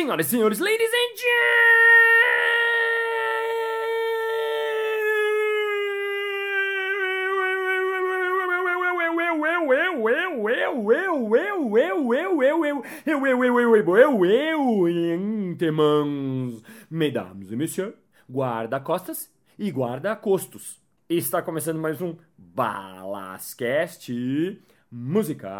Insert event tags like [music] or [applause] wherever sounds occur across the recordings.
Senhoras e senhores, ladies and gentlemen, mesdames e messieurs, guarda-costas e guarda-costos. Está começando mais um Balascast Música.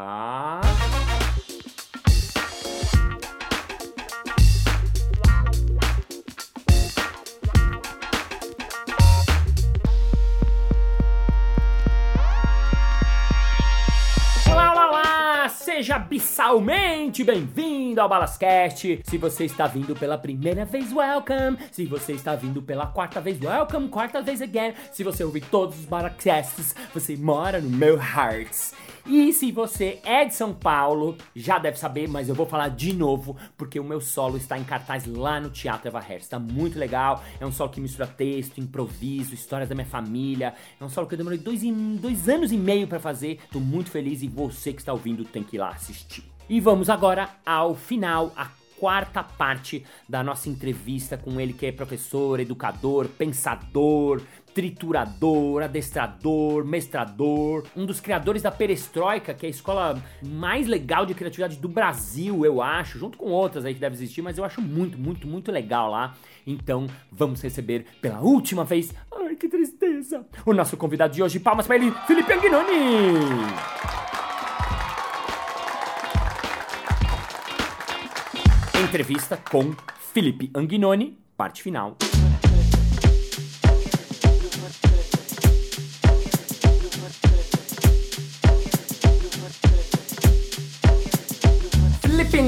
já Seja abissalmente bem-vindo ao Balascast. Se você está vindo pela primeira vez, welcome. Se você está vindo pela quarta vez, welcome. Quarta vez again. Se você ouvir todos os Balascasts, você mora no meu heart. E se você é de São Paulo, já deve saber, mas eu vou falar de novo, porque o meu solo está em cartaz lá no Teatro Eva Hertz. Está muito legal. É um solo que mistura texto, improviso, histórias da minha família. É um solo que eu demorei dois, dois anos e meio para fazer. Tô muito feliz e você que está ouvindo tem que ir lá assistir. E vamos agora ao final, a quarta parte da nossa entrevista com ele que é professor, educador, pensador, triturador, adestrador, mestrador, um dos criadores da Perestroika, que é a escola mais legal de criatividade do Brasil, eu acho, junto com outras aí que deve existir, mas eu acho muito, muito, muito legal lá. Então, vamos receber pela última vez, ai que tristeza, o nosso convidado de hoje, palmas para ele, Felipe Anguinoni! Entrevista com Felipe Anguinoni, parte final.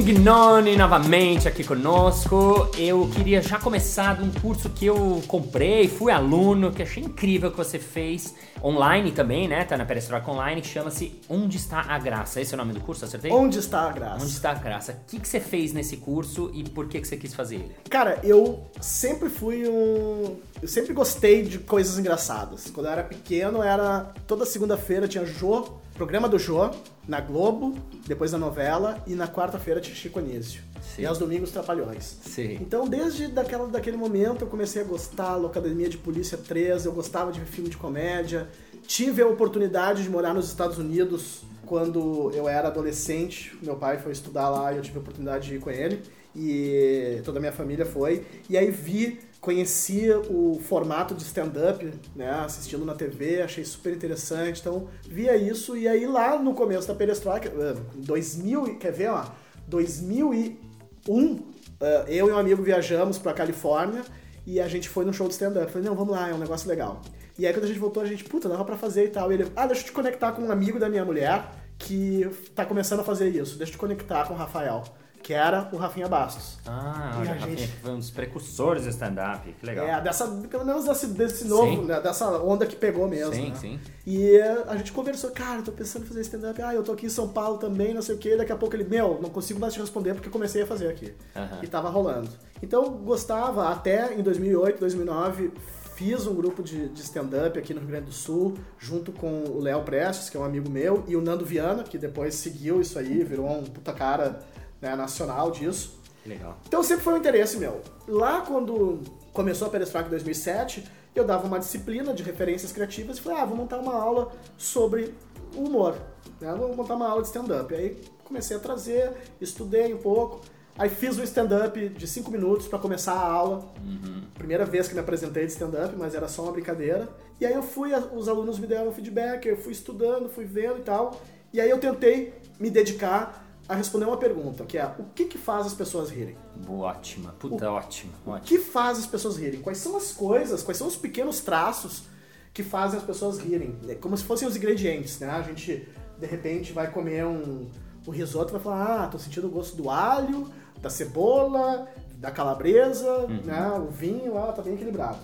Anguinoni novamente aqui conosco. Eu queria já começar de um curso que eu comprei, fui aluno, que achei incrível que você fez, online também, né? Tá na Perestroika Online, que chama-se Onde Está a Graça. Esse é o nome do curso, acertei? Onde está a graça? Onde está a graça? O que, que você fez nesse curso e por que, que você quis fazer ele? Cara, eu sempre fui um. Eu sempre gostei de coisas engraçadas. Quando eu era pequeno, era. Toda segunda-feira tinha Jô, programa do Jô, na Globo, depois da novela, e na quarta-feira tinha Chico Anísio. Sim. E aos domingos Trapalhões. Sim. Então, desde daquela, daquele momento, eu comecei a gostar, Locademia de Polícia 3, eu gostava de ver filme de comédia. Tive a oportunidade de morar nos Estados Unidos quando eu era adolescente. Meu pai foi estudar lá e eu tive a oportunidade de ir com ele. E toda a minha família foi. E aí vi, conheci o formato de stand-up, né, assistindo na TV, achei super interessante. Então, via isso. E aí lá no começo da Perestroika, eh, 2000, quer ver, ó? 2001, eh, eu e um amigo viajamos pra Califórnia e a gente foi num show de stand-up. Falei, não, vamos lá, é um negócio legal. E aí quando a gente voltou, a gente, puta, dava pra fazer e tal. E ele, ah, deixa eu te conectar com um amigo da minha mulher que tá começando a fazer isso. Deixa eu te conectar com o Rafael, que era o Rafinha Bastos. Ah, olha, a Rafinha, gente- foi um dos precursores do stand-up, que legal. É, dessa, pelo menos desse, desse novo, né, dessa onda que pegou mesmo. sim, né? sim. E eh, a gente conversou, cara, eu tô pensando em fazer stand-up, ah, eu tô aqui em São Paulo também, não sei o que, daqui a pouco ele, meu, não consigo mais te responder porque comecei a fazer aqui. Aham. E tava rolando. Então, gostava, até em 2008, 2009, fiz um grupo de, de stand-up aqui no Rio Grande do Sul, junto com o Léo Prestes, que é um amigo meu, e o Nando Viana, que depois seguiu isso aí, virou um puta cara né, nacional disso. Legal. Então sempre foi um interesse meu. Lá quando começou a Perestroika em 2007, eu dava uma disciplina de referências criativas e falei, ah, vou montar uma aula sobre o humor. Né? Vou montar uma aula de stand-up. Aí comecei a trazer, estudei um pouco. Aí fiz um stand-up de 5 minutos para começar a aula. Primeira vez que me apresentei de stand-up, mas era só uma brincadeira. E aí eu fui, os alunos me deram feedback, eu fui estudando, fui vendo e tal. E aí eu tentei me dedicar a responder uma pergunta, que é o que, que faz as pessoas rirem? Boa, ótima. Puta, ótima, O ótima. que faz as pessoas rirem? Quais são as coisas, quais são os pequenos traços que fazem as pessoas rirem? É como se fossem os ingredientes, né? A gente, de repente, vai comer um, um risoto e vai falar, ah, tô sentindo o gosto do alho, da cebola, da calabresa, né? O vinho, ah, tá bem equilibrado.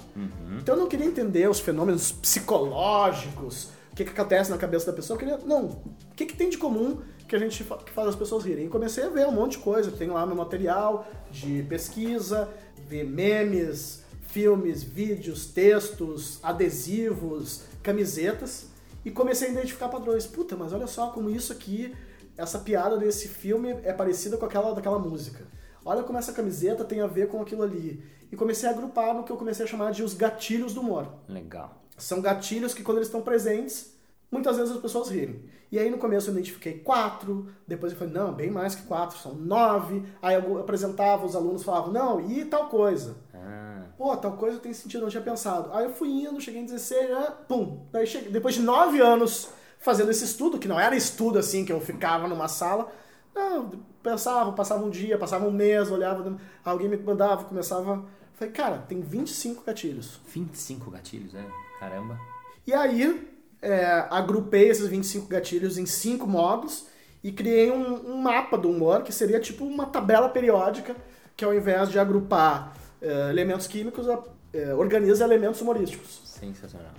Então eu não queria entender os fenômenos psicológicos, o que, que acontece na cabeça da pessoa. Eu queria, não, o que, que tem de comum que a gente que faz as pessoas rirem? E comecei a ver um monte de coisa. Tem lá meu material de pesquisa, ver memes, filmes, vídeos, textos, adesivos, camisetas. E comecei a identificar padrões. Puta, mas olha só como isso aqui, essa piada desse filme é parecida com aquela daquela música. olha como essa camiseta tem a ver com aquilo ali. E comecei a agrupar no que eu comecei a chamar de os gatilhos do humor. Legal. São gatilhos que quando eles estão presentes, muitas vezes as pessoas rirem. E aí no começo eu identifiquei quatro, depois eu falei, não, bem mais que quatro, são nove. Aí eu apresentava, os alunos falavam, não, e tal coisa. Ah, Pô, tal coisa tem sentido, não tinha pensado. Aí eu fui indo, cheguei em 16, né, pum. Daí cheguei, depois de nove anos fazendo esse estudo, que não era estudo assim, que eu ficava numa sala, não, pensava, passava um dia, passava um mês, olhava, alguém me mandava, começava. Falei, cara, tem 25 gatilhos. 25 gatilhos, é? Caramba. E aí, é, agrupei esses 25 gatilhos em cinco modos e criei um, um mapa do humor, que seria tipo uma tabela periódica, que ao invés de agrupar é, elementos químicos, é, organiza elementos humorísticos. Sensacional.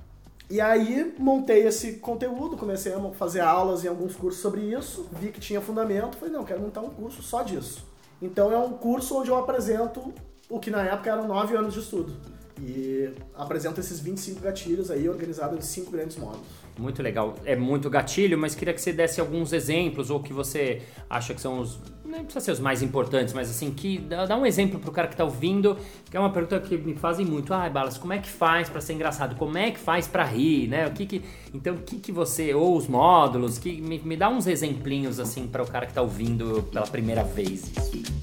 E aí montei esse conteúdo, comecei a fazer aulas em alguns cursos sobre isso, vi que tinha fundamento, falei, não, quero montar um curso só disso. Então é um curso onde eu apresento o que na época eram nove anos de estudo. E apresento esses 25 gatilhos aí, organizados em cinco grandes módulos. Muito legal. É muito gatilho, mas queria que você desse alguns exemplos ou que você acha que são os. Não precisa ser os mais importantes, mas assim, que dá, dá um exemplo pro cara que tá ouvindo, que é uma pergunta que me fazem muito. Ah, Balas, como é que faz pra ser engraçado? Como é que faz pra rir, né? O que que. Então, o que que você. Ou os módulos, que me, me dá uns exemplinhos assim para o cara que tá ouvindo pela primeira vez isso.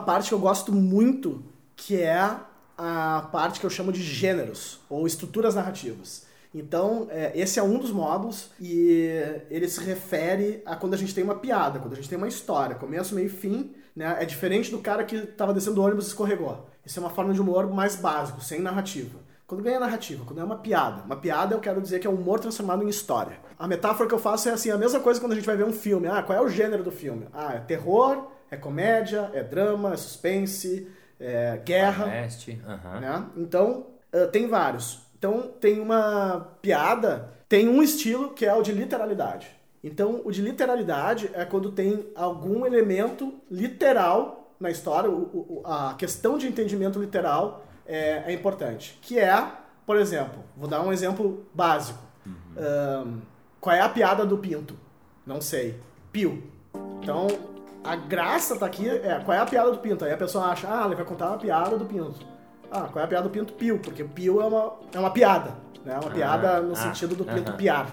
Parte que eu gosto muito, que é a parte que eu chamo de gêneros, ou estruturas narrativas. Então, é, esse é um dos módulos e ele se refere a quando a gente tem uma piada, quando a gente tem uma história, começo, meio e fim, né? É diferente do cara que estava descendo o ônibus e escorregou. Isso é uma forma de humor mais básico, sem narrativa. Quando ganha narrativa, quando é uma piada. Uma piada eu quero dizer que é um humor transformado em história. A metáfora que eu faço é assim, a mesma coisa quando a gente vai ver um filme. Ah, qual é o gênero do filme? Ah, é terror, é comédia, é drama, é suspense, é guerra Oeste, né? Então, ah, tem vários. Então, tem uma piada, tem um estilo que é o de literalidade. Então, o de literalidade é quando tem algum elemento literal na história, o- o- a questão de entendimento literal é, é importante. Que é, por exemplo, vou dar um exemplo básico. Ahn, qual é a piada do pinto? Não sei. Pio. Então, a graça tá aqui é qual é a piada do pinto. Aí a pessoa acha, ah, ele vai contar uma piada do pinto. Ah, qual é a piada do pinto? Pio, porque pio é uma, é uma piada. Né? Uma piada no ah, sentido do pinto aham. piar.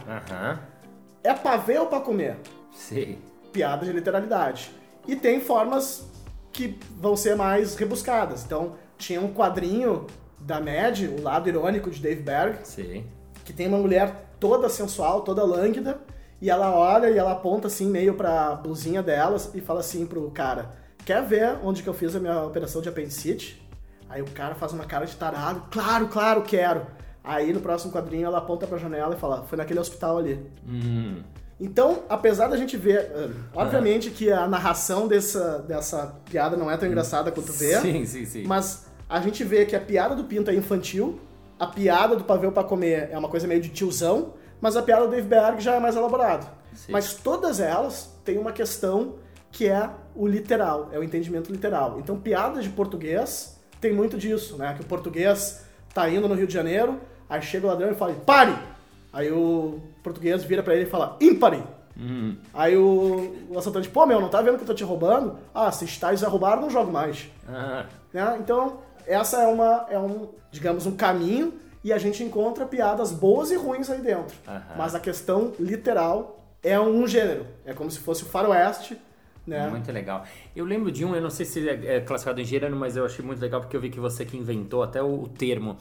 É pra ver ou pra comer? Sei. Piada de literalidade. E tem formas que vão ser mais rebuscadas. Então, tinha um quadrinho da Mad, o lado irônico de Dave Berg, Sei. que tem uma mulher toda sensual, toda lânguida, e ela olha e ela aponta assim meio pra blusinha delas e fala assim pro cara: Quer ver onde que eu fiz a minha operação de apendicite? Aí o cara faz uma cara de tarado, claro, claro, quero. Aí no próximo quadrinho ela aponta pra janela e fala: Foi naquele hospital ali. Hum. Então, apesar da gente ver, eh, obviamente que a narração dessa, dessa piada não é tão engraçada quanto vê, Sim, sim, sim. mas a gente vê que a piada do Pinto é infantil, a piada do Pavê pra comer é uma coisa meio de tiozão, mas a piada do Dave Berg já é mais elaborada. Sim. Mas todas elas têm uma questão que é o literal, é o entendimento literal. Então, piadas de português tem muito disso, né? Que o português tá indo no Rio de Janeiro, aí chega o ladrão e fala, pare! Aí o português vira pra ele e fala, ímpare! Hum. Aí o, o assaltante, pô, meu, não tá vendo que eu tô te roubando? Ah, se estáis a roubar, não jogo mais. Ah, Né? Então, essa é uma é um, digamos, um caminho e a gente encontra piadas boas e ruins aí dentro. Aham. Mas a questão literal é um gênero. É como se fosse o faroeste, né? Muito legal. Eu lembro de um, eu não sei se é é classificado em gênero, mas eu achei muito legal porque eu vi que você que inventou até o, o termo.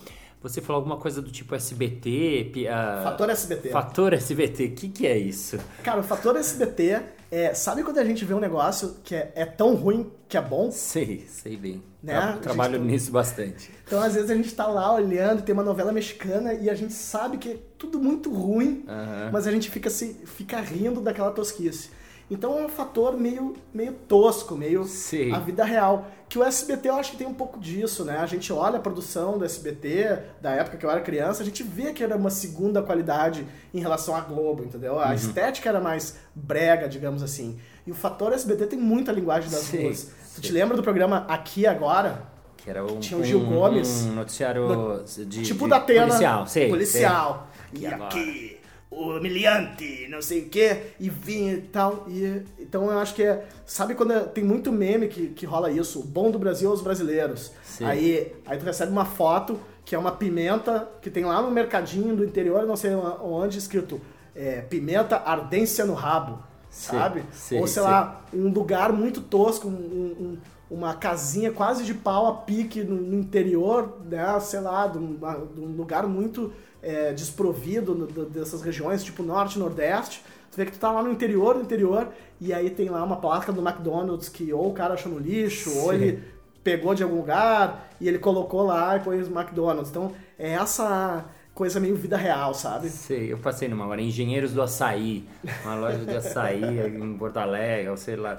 Você falou alguma coisa do tipo SBT, ah, Fator SBT. Fator SBT. O que, que é isso? Cara, o fator SBT é. Sabe quando a gente vê um negócio que é, é tão ruim que é bom? Sei, sei bem. Né? Gente trabalho tá- nisso bastante. Então, às vezes, a gente tá lá olhando, tem uma novela mexicana e a gente sabe que é tudo muito ruim, Aham. mas a gente fica, se, fica rindo daquela tosquice. Então é um fator meio, meio tosco, meio Sim. a vida real. Que o SBT eu acho que tem um pouco disso, né? A gente olha a produção do SBT, da época que eu era criança, a gente vê que era uma segunda qualidade em relação à Globo, entendeu? Uhum. A estética era mais brega, digamos assim. E o fator SBT tem muita linguagem das Sim, duas. Tu te lembra do programa Aqui Agora? Que era um, Tinha o Gil um- Gomes. um noticiário de, tipo de da Atena. policial, sei, policial. sei. E agora- aqui, humilhante, não sei o quê, e vinha e tal. E, então eu acho que é. Sabe quando é- tem muito meme que, que rola isso? O bom do Brasil é os brasileiros. Sim. Aí, aí tu recebe uma foto que é uma pimenta que tem lá no mercadinho do interior, não sei onde, escrito é, pimenta ardência no rabo. Sim, Sabe? sim, Ou sei lá, um lugar muito tosco, um- um- uma casinha quase de pau a pique no, no interior, né, sei lá, de, uma- de um lugar muito é, desprovido no- do- dessas regiões, tipo norte, nordeste. Tu vê que tu tá lá no interior, no interior, e aí tem lá uma placa do McDonald's que ou o cara achou no lixo, ou Sim. ele pegou de algum lugar e ele colocou lá e pôs McDonald's. Então é essa coisa meio vida real, sabe? Sei, eu passei numa agora, Engenheiros do Açaí, uma loja de açaí [laughs] em Porto Alegre, ou sei lá.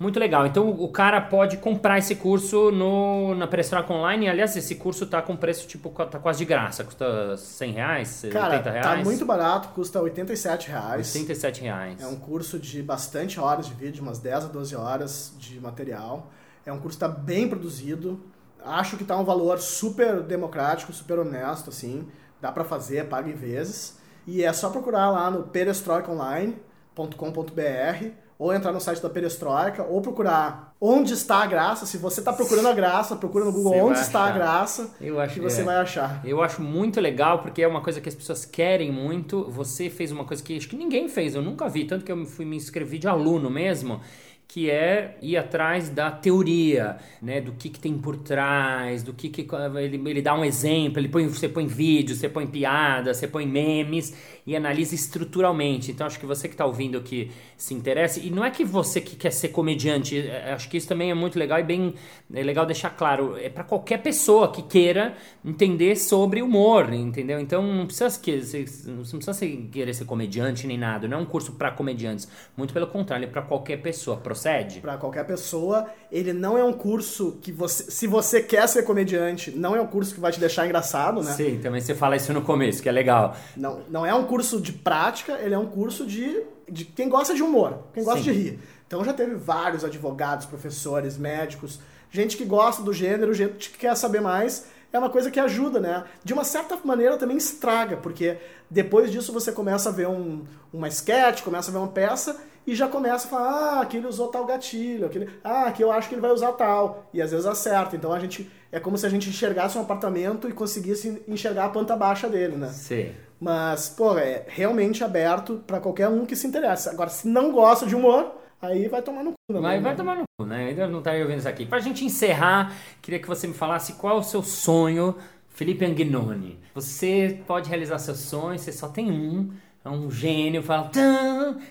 Muito legal. Então o cara pode comprar esse curso no, na Perestroika Online. Aliás, esse curso tá com preço tipo tá quase de graça. Custa 100 reais, Cara, 80 reais. tá muito barato, custa 87 reais. 87 reais. É um curso de bastante horas de vídeo, umas 10 a 12 horas de material. É um curso que está bem produzido. Acho que tá um valor super democrático, super honesto, assim. Dá para fazer, paga em vezes. E é só procurar lá no perestroicaonline.com.br ou entrar no site da Perestroika ou procurar onde está a graça. Se você está procurando a graça, procura no Google Você onde está a graça Eu acho que você é. vai achar. Eu acho muito legal porque é uma coisa que as pessoas querem muito. Você fez uma coisa que acho que ninguém fez, eu nunca vi, tanto que eu fui me inscrever de aluno mesmo, que é ir atrás da teoria, né, do que, que tem por trás, do que, que ele, ele dá um exemplo, ele põe, você põe vídeo, você põe piada, você põe memes e analisa estruturalmente. Então acho que você que está ouvindo que se interessa, e não é que você que quer ser comediante, é, acho que isso também é muito legal e bem é legal deixar claro, é para qualquer pessoa que queira entender sobre humor, entendeu? Então não precisa, que, não precisa querer ser comediante nem nada, não é um curso para comediantes, muito pelo contrário, é para qualquer pessoa, procede? Para qualquer pessoa, ele não é um curso que você, se você quer ser comediante, não é um curso que vai te deixar engraçado, né? Sim, também você fala isso no começo, que é legal. Não, não é um curso de prática, ele é um curso de, de quem gosta de humor, quem gosta Sim. de rir. Então já teve vários advogados, professores, médicos, gente que gosta do gênero, gente que quer saber mais. É uma coisa que ajuda, né? De uma certa maneira também estraga, porque depois disso você começa a ver um, uma sketch, começa a ver uma peça e já começa a falar, ah, aquele usou tal gatilho, aquele, ah, aqui eu acho que ele vai usar tal. E às vezes acerta. Então a gente é como se a gente enxergasse um apartamento e conseguisse enxergar a planta baixa dele, né? Sim. Mas, pô, é realmente aberto pra qualquer um que se interesse. Agora, se não gosta de humor, aí vai tomar no cu. né? Mas vai tomar no cu, né? Ainda não estaria ouvindo isso aqui. Pra gente encerrar, queria que você me falasse qual é o seu sonho, Felipe Anguinoni. Você pode realizar seu sonho, você só tem um. É um gênio, fala.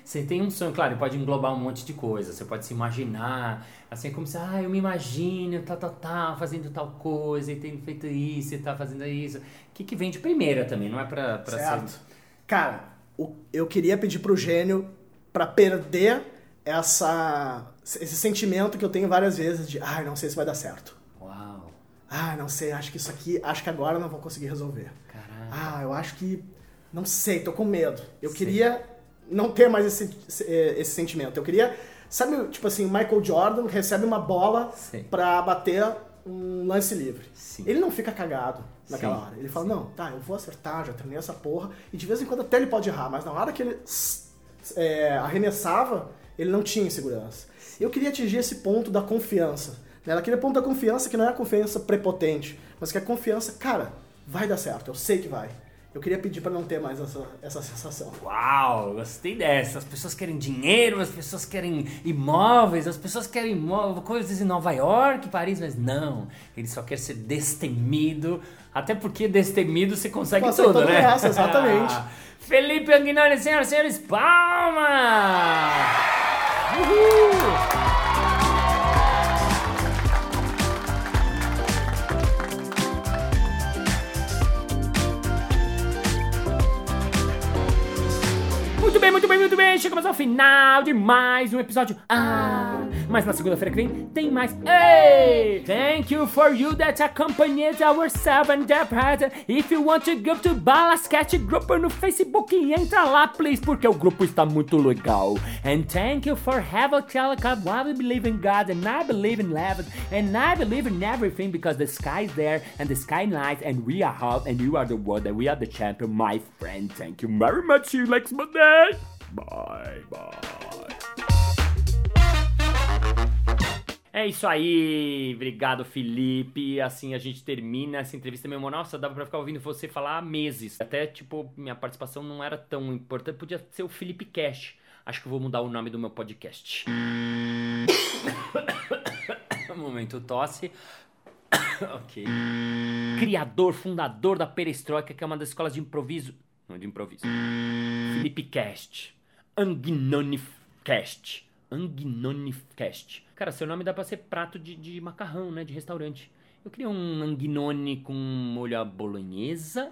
Você tem um sonho, claro, pode englobar um monte de coisa. Você pode se imaginar, assim como se, ah, eu me imagino, tal, tal, tal, fazendo tal coisa, e tendo feito isso, e tá fazendo isso. O que, que vem de primeira também, não é pra, pra Certo. ser. Cara, o- eu queria pedir pro gênio pra perder essa, esse sentimento que eu tenho várias vezes de, ai, não sei se vai dar certo. Uau, Ah, não sei, acho que isso aqui, acho que agora eu não vou conseguir resolver. caraca. Ah, eu acho que, não sei, tô com medo. Eu Sim. queria não ter mais esse, esse, esse sentimento. Eu queria, sabe, tipo assim, Michael Jordan recebe uma bola Sim. pra bater um lance livre. Sim. Ele não fica cagado naquela Sim, hora. Ele fala, não, tá, eu vou acertar, já treinei essa porra. E de vez em quando até ele pode errar, mas na hora que ele é, arremessava, ele não tinha insegurança. Eu queria atingir esse ponto da confiança. Né? Aquele ponto da confiança que não é a confiança prepotente, mas que é a confiança, cara, vai dar certo, eu sei que vai. Eu queria pedir pra não ter mais essa, essa sensação. Uau, gostei dessa. As pessoas querem dinheiro, as pessoas querem imóveis, as pessoas querem imó- coisas em Nova York, Paris, mas não. Ele só quer ser destemido, até porque destemido você consegue Consegue tudo, né? nessa, exatamente. [laughs] Felipe Anguinoni, senhoras e senhores, palmas! Uhul! Muito bem, muito bem, muito bem. Chegamos ao final de mais um episódio. Ah, Mas na segunda-feira que vem tem mais. Hey! Thank you for you that accompanied our seven day present. If you want to go to Balascat Group no Facebook, entra lá, please, porque o grupo está muito legal. And thank you for have a telecom. I believe in God and I believe in love and I believe in everything because the sky is there and the sky nice and we are hot and you are the world and we are the champion, my friend. Thank you very much. See you next Monday. Bye, bye. É isso aí, obrigado Felipe. Assim a gente termina essa entrevista meio nossa, dava pra ficar ouvindo você falar há meses. Até tipo, minha participação não era tão importante, podia ser o Felipe Cash. Acho que eu vou mudar o nome do meu podcast. [coughs] Momento tosse. [coughs] ok. Criador, fundador da Perestroika, que é uma das escolas de improviso. Não de improviso. Felipe Cast. Angnonifcast. Angnonifcast. Cara, seu nome dá pra ser prato de, de macarrão, né? De restaurante. Eu queria um anguinone com molho à bolonhesa.